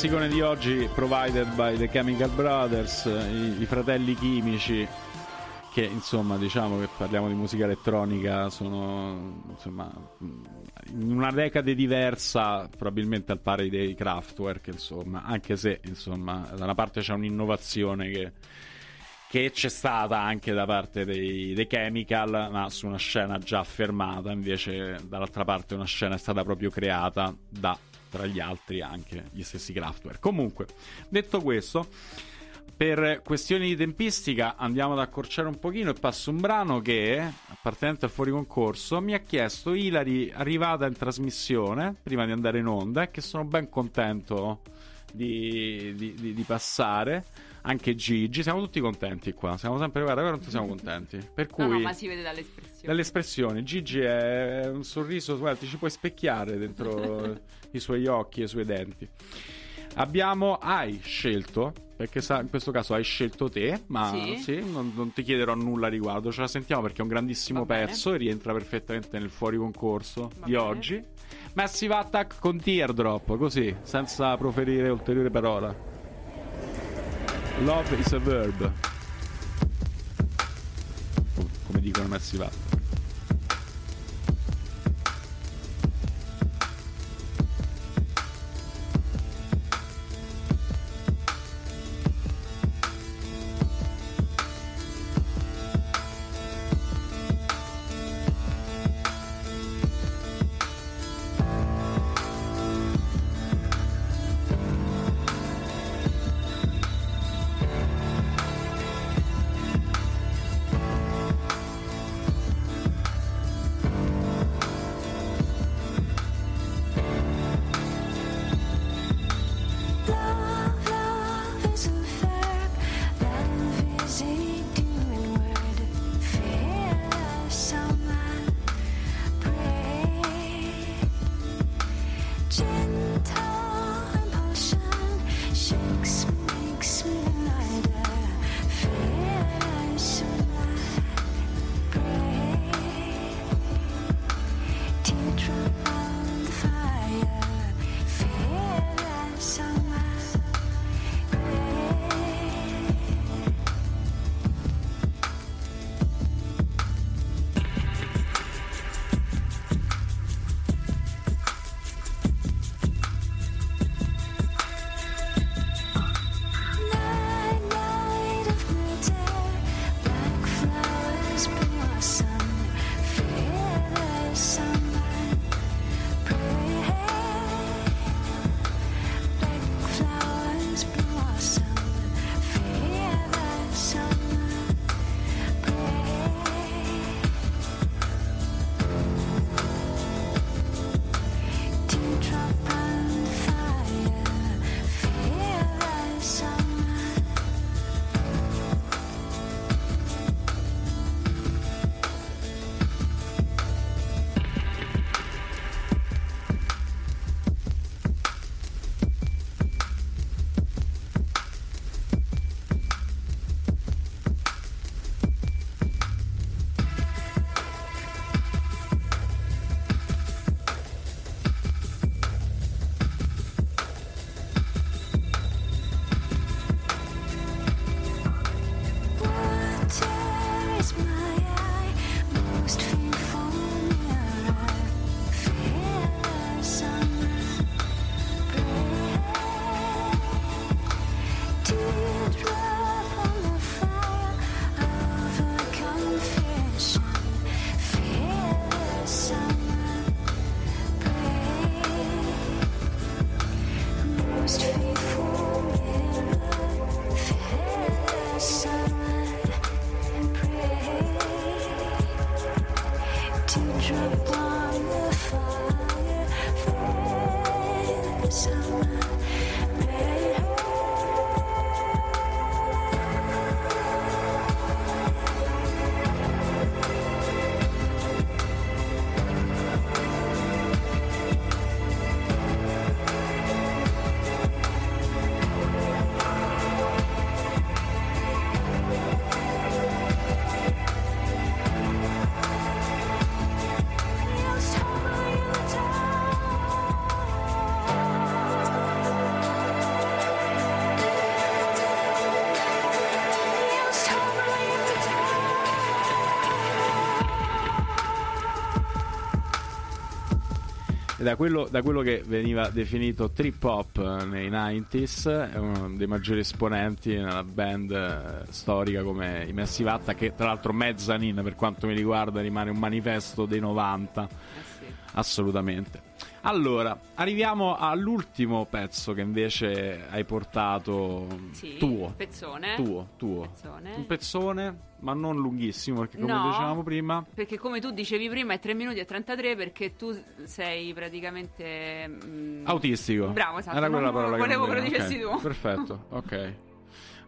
Classicone di oggi provided by the Chemical Brothers, i, i fratelli chimici che insomma diciamo che parliamo di musica elettronica sono insomma in una decade diversa probabilmente al pari dei Kraftwerk insomma anche se insomma da una parte c'è un'innovazione che, che c'è stata anche da parte dei, dei Chemical ma su una scena già affermata invece dall'altra parte una scena è stata proprio creata da tra gli altri anche gli stessi Kraftwerk comunque detto questo per questioni di tempistica andiamo ad accorciare un pochino e passo un brano che, appartenente al fuori concorso, mi ha chiesto Ilari, arrivata in trasmissione, prima di andare in onda, e che sono ben contento di, di- di- di passare. Anche Gigi, siamo tutti contenti qua, siamo sempre, guarda, quanto siamo contenti. Per cui... No, no, ma si vede dalle espressioni. Dalle espressioni, Gigi è un sorriso, guarda, ti ci puoi specchiare dentro i suoi occhi e i suoi denti. Abbiamo, hai scelto, perché sa- in questo caso hai scelto te, ma Sì. sì, non, non ti chiederò nulla a riguardo, ce la sentiamo perché è un grandissimo Va bene. pezzo e rientra perfettamente nel fuori concorso Va di bene. oggi. Massive Attack con Teardrop, così, senza proferire ulteriore parola. Love is a verb. Dicono Massive Attack. Da quello, da quello che veniva definito trip hop eh, nei 90s, è uno dei maggiori esponenti nella band eh, storica come i Massive Attack, che tra l'altro Mezzanine per quanto mi riguarda rimane un manifesto dei 90 assolutamente. Allora, arriviamo all'ultimo pezzo che invece hai portato Sì, tuo. pezzone. Tuo, tuo. Pezzone. Un pezzone, ma non lunghissimo, perché come No. dicevamo prima, Perché come tu dicevi prima è 3 minuti e 33 perché tu sei praticamente... mm, autistico. Bravo, esatto. Era quella la parola che volevo che lo dicessi tu. Perfetto, ok.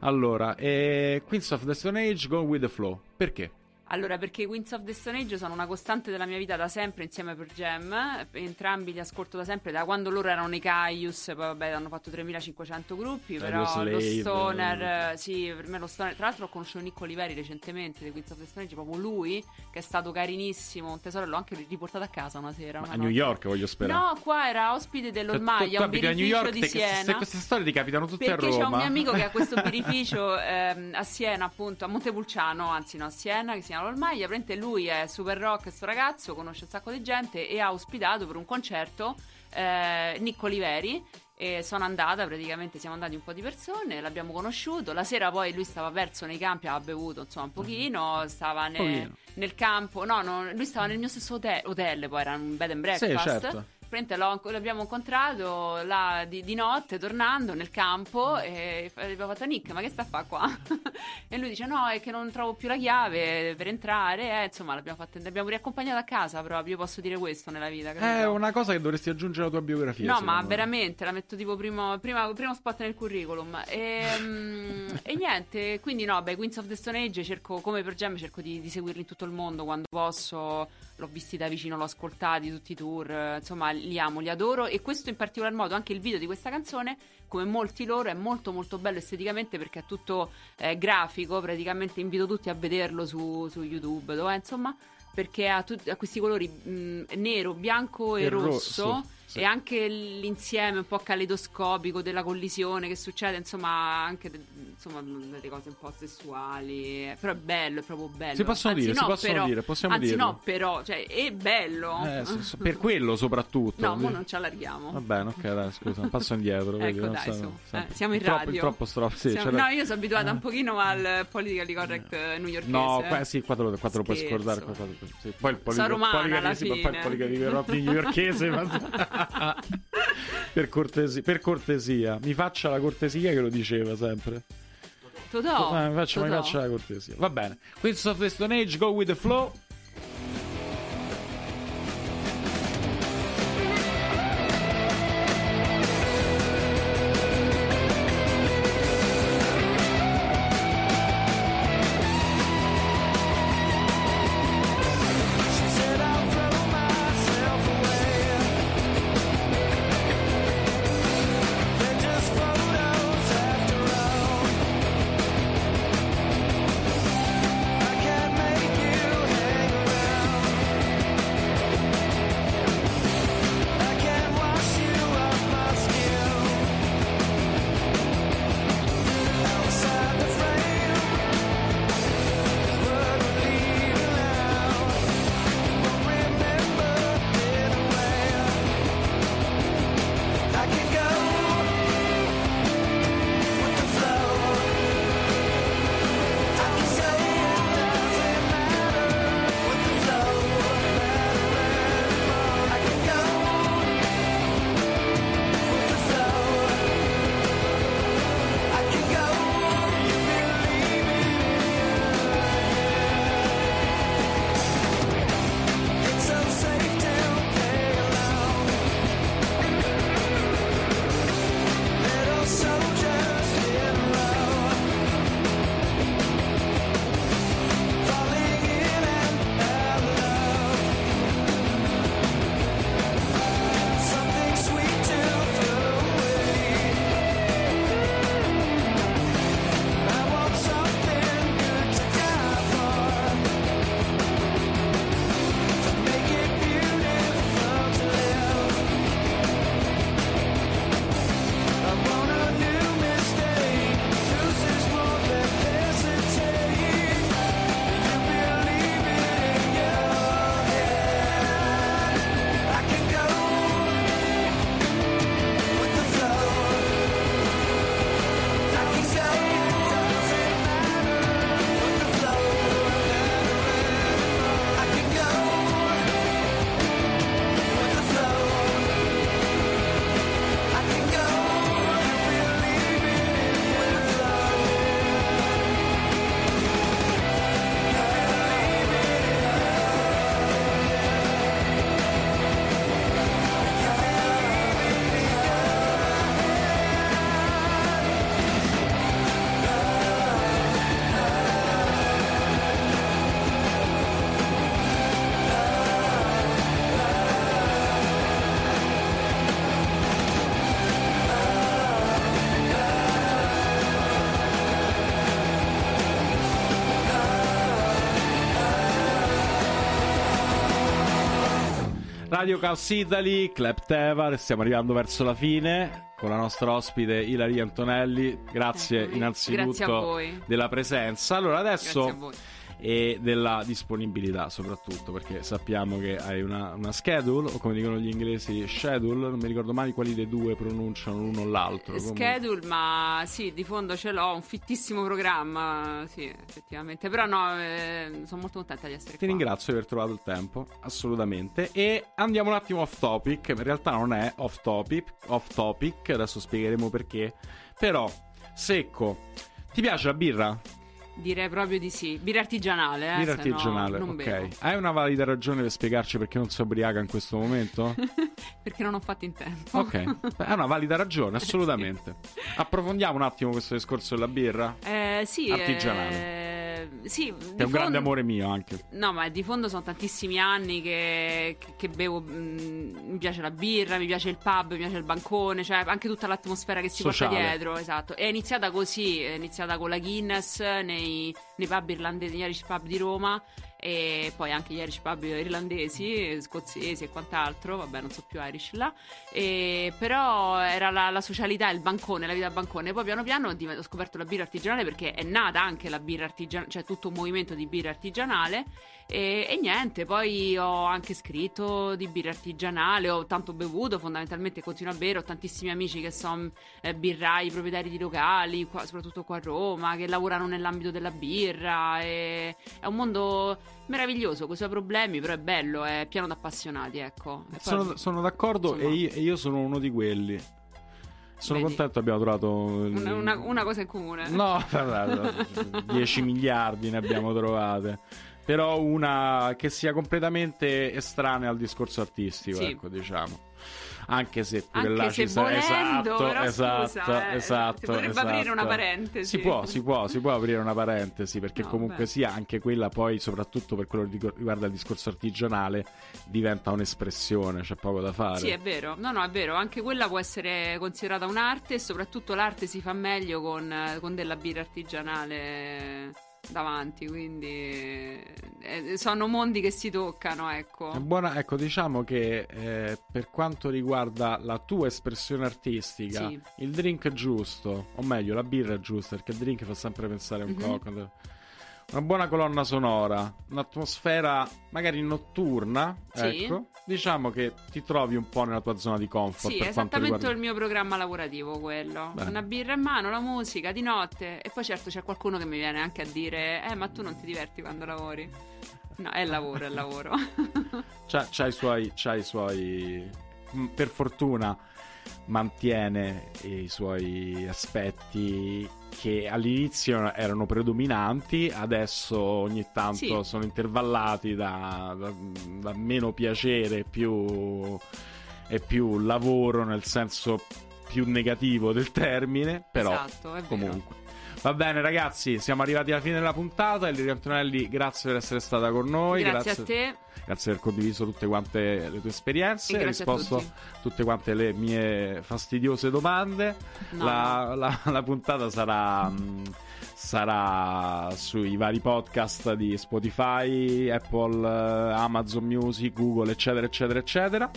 Allora, eh, Queens of the Stone Age, Go With The Flow. Perché? Allora, perché i Queens of the Stone Age sono una costante della mia vita da sempre insieme per Jam. Entrambi li ascolto da sempre, da quando loro erano i Caius, poi vabbè hanno fatto 3500 gruppi, però lo Stoner, eh, sì, per me lo Stoner. Tra l'altro ho conosciuto Nico Oliveri recentemente dei Queens of the Stone Age, proprio lui, che è stato carinissimo, un tesoro, l'ho anche riportato a casa una sera. Una a New notte. York voglio sperare. No, qua era ospite Cioè, dell'Ormaglia, tu un a New birrificio York, di Siena. se queste storie ti capitano tutte a Perché c'è Roma. un mio amico che ha questo birrificio ehm, a Siena, appunto, a Montepulciano, anzi no, a Siena, che si chiama L'Ormaglia. Praticamente lui è super rock, sto ragazzo, conosce un sacco di gente e ha ospitato per un concerto eh, Nicco Oliveri. E sono andata, praticamente siamo andati un po' di persone, l'abbiamo conosciuto. La sera poi lui stava perso nei campi, aveva bevuto insomma un pochino, stava ne- nel campo. No, no, lui stava nel mio stesso hotel, hotel, poi era un bed and breakfast. Sì, certo. Praticamente l'abbiamo incontrato là di, di notte tornando nel campo e f- abbiamo fatto Nick ma che sta a fare qua? e lui dice no è che non trovo più la chiave per entrare eh, insomma l'abbiamo, fatto, l'abbiamo riaccompagnato a casa proprio posso dire questo nella vita È capito? una cosa che dovresti aggiungere alla tua biografia. No, ma me. veramente la metto tipo primo, prima- primo spot nel curriculum. E, mm, e niente, quindi no, beh, Queens of the Stone Age cerco, come per Gem, cerco di, di seguirli in tutto il mondo quando posso. L'ho visti da vicino, l'ho ascoltati tutti i tour, eh, insomma, li amo, li adoro. E questo in particolar modo, anche il video di questa canzone, come molti loro, è molto molto bello esteticamente perché è tutto eh, grafico. Praticamente invito tutti a vederlo su, su YouTube, dove insomma. Perché ha, tut- ha questi colori mm, nero, bianco e, E rosso, rosso, sì. e anche l'insieme un po' caleidoscopico della collisione che succede, insomma, anche de- insomma, delle cose un po' sessuali. eh, Però è bello, è proprio bello. Si possono Anzi, dire, si no, possono però- dire, possiamo anzi, dirlo. no, però, cioè, è bello. Eh, so- so- per quello soprattutto. No, mo non ci allarghiamo. Va bene, ok, dai, scusa, un passo indietro. vedi, Ecco, non dai, so- Eh, siamo in troppo, radio. Troppo stro- sì, Siamo- No, io sono abituata un pochino al politically correct eh, newyorkese. No, qua, sì, qua te lo, qua te lo puoi scordare. qua lo- sì. Poi il Sono politica- romana politica- alla sì, ma poi il fine. politica rock newyorkese. ma- per, cortesia, per cortesia, mi faccia la cortesia che lo diceva sempre. Totò, Eh, mi faccia, mi faccia la cortesia. Va bene. Queens of the Stone Age, go with the flow. Radio Chaos Italy, Club Tevar, stiamo arrivando verso la fine con la nostra ospite Ilari Antonelli. Grazie innanzitutto Grazie della presenza. Allora adesso Grazie a voi. E della disponibilità soprattutto perché sappiamo che hai una, una schedule o come dicono gli inglesi schedule, non mi ricordo mai quali dei due pronunciano l'uno o l'altro. Comunque- Schedule, ma sì, di fondo ce l'ho, un fittissimo programma, sì, effettivamente. Però no, eh, sono molto contenta di essere Ti qua. ringrazio di aver trovato il tempo, assolutamente. E andiamo un attimo off topic. In realtà non è off topic, off topic, adesso spiegheremo perché. Però, secco, ti piace la birra? Direi proprio di sì. Birra artigianale, eh, birra no artigianale, non ok. bevo. Hai una valida ragione per spiegarci perché non sei ubriaca in questo momento? Perché non ho fatto in tempo. Ok, è una valida ragione, assolutamente. Approfondiamo un attimo questo discorso della birra. Eh, sì, Artigianale. eh, sì, è un grande fondo- amore mio anche. No, ma di fondo sono tantissimi anni che, che- che bevo. mm, mi piace la birra, mi piace il pub, mi piace il bancone, cioè anche tutta l'atmosfera che si Sociale. porta dietro. Esatto. È iniziata così: è iniziata con la Guinness nei, nei pub irlandesi, negli Irish pub di Roma. E poi anche gli Irish pub irlandesi, scozzesi e quant'altro, vabbè, non so più Irish là. E, però era la, la socialità, il bancone, la vita al bancone. Poi piano piano ho scoperto la birra artigianale perché è nata anche la birra artigianale, cioè tutto un movimento di birra artigianale. E, e niente, poi ho anche scritto di birra artigianale, ho tanto bevuto, fondamentalmente continuo a bere, ho tantissimi amici che sono eh, birrai, proprietari di locali, qua- soprattutto qua a Roma, che lavorano nell'ambito della birra. è un mondo meraviglioso, con i suoi problemi, però è bello, è pieno di appassionati, ecco. Poi- Sono, sono d'accordo insomma, e io, e io sono uno di quelli. Sono Vedi? contento abbiamo trovato... una, una- una cosa in comune. No, guarda, 10 miliardi ne abbiamo trovate. Però una che sia completamente estranea al discorso artistico, Sì. ecco, diciamo. Anche se pure Anche là se ci sa- volendo, esatto, però esatto, scusa, eh, esatto. si potrebbe esatto. aprire una parentesi. Si può, si può, si può aprire una parentesi perché No, comunque beh. sia anche quella poi, soprattutto per quello che riguarda il discorso artigianale, diventa un'espressione, c'è poco da fare. Sì, è vero. No, no, è vero. Anche quella può essere considerata un'arte e soprattutto l'arte si fa meglio con, con della birra artigianale davanti, quindi eh, sono mondi che si toccano, ecco. È buona, ecco, diciamo che eh, per quanto riguarda la tua espressione artistica, Sì. il drink giusto, o meglio, la birra giusta, perché il drink fa sempre pensare un Mhm. po'. Una buona colonna sonora, un'atmosfera magari notturna, Sì. ecco, diciamo che ti trovi un po' nella tua zona di comfort. Sì, per è esattamente riguarda... il mio programma lavorativo quello. Bene. Una birra in mano, la musica di notte e poi certo c'è qualcuno che mi viene anche a dire "Eh, ma tu non ti diverti quando lavori?". No, è lavoro, è lavoro. C'ha, c'ha i suoi, c'ha i suoi. m, Per fortuna mantiene i suoi aspetti che all'inizio erano predominanti, adesso ogni tanto Sì. sono intervallati da, da- da meno piacere più, e più lavoro nel senso più negativo del termine, però Esatto, comunque. Va bene ragazzi, siamo arrivati alla fine della puntata. Elvira Antonelli, grazie per essere stata con noi. Grazie a te. Grazie per aver condiviso tutte quante le tue esperienze, E hai grazie a risposto tutti. tutte quante le mie fastidiose domande. No, la, la- la puntata sarà, mh, sarà sui vari podcast di Spotify, Apple, eh, Amazon Music, Google, eccetera, eccetera, eccetera.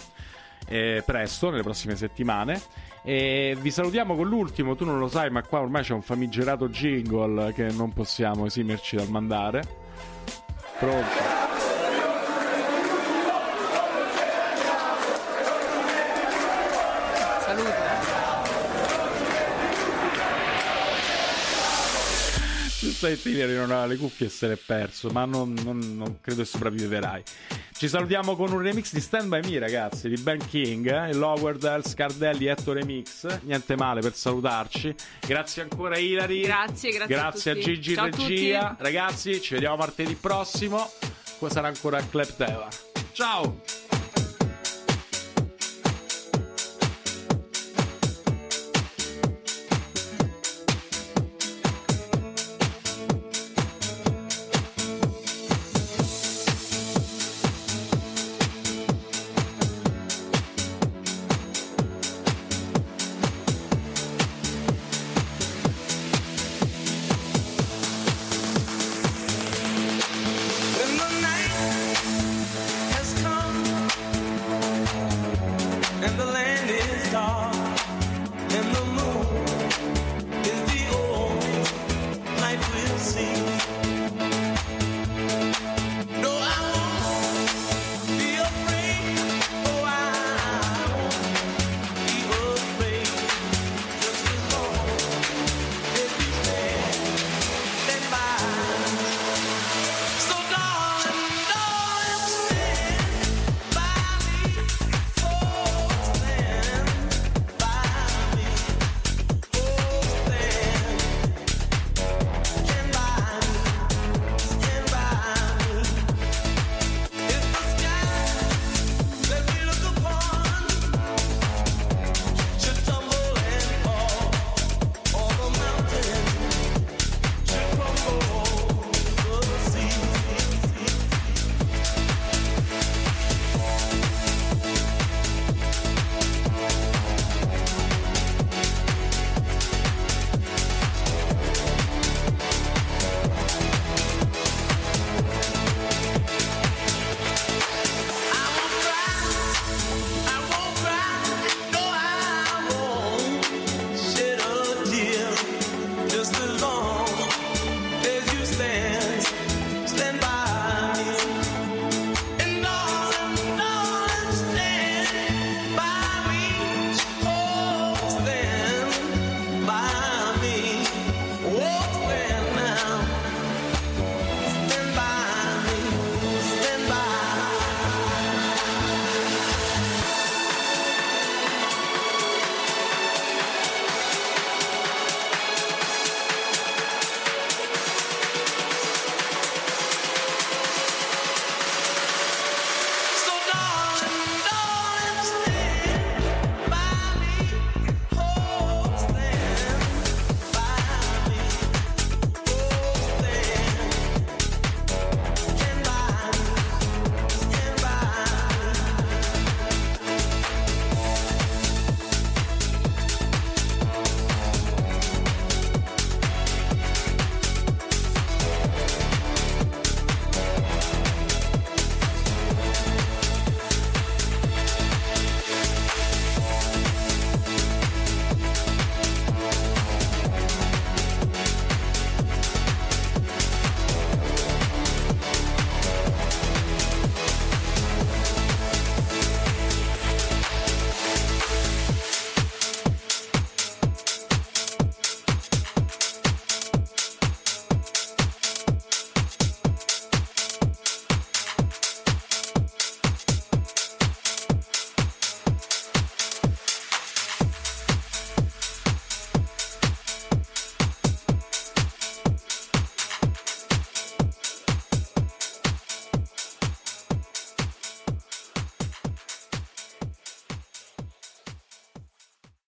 eh, presto, nelle prossime settimane. E vi salutiamo con l'ultimo, tu non lo sai, ma qua ormai c'è un famigerato jingle che non possiamo esimerci dal mandare. Pronto? Giustamente ieri non aveva le cuffie e se l'è perso, ma non, non- non credo che sopravviverai. Ci salutiamo con un remix di Stand By Me, ragazzi, di Ben King, eh, il Lower Del Scardelli Etto Remix. Niente male per salutarci. Grazie ancora Ilari. Grazie, grazie a Grazie a, tutti. Gigi in Ciao a regia. tutti. Ragazzi, ci vediamo martedì prossimo. Qua sarà ancora Club Teva. Ciao!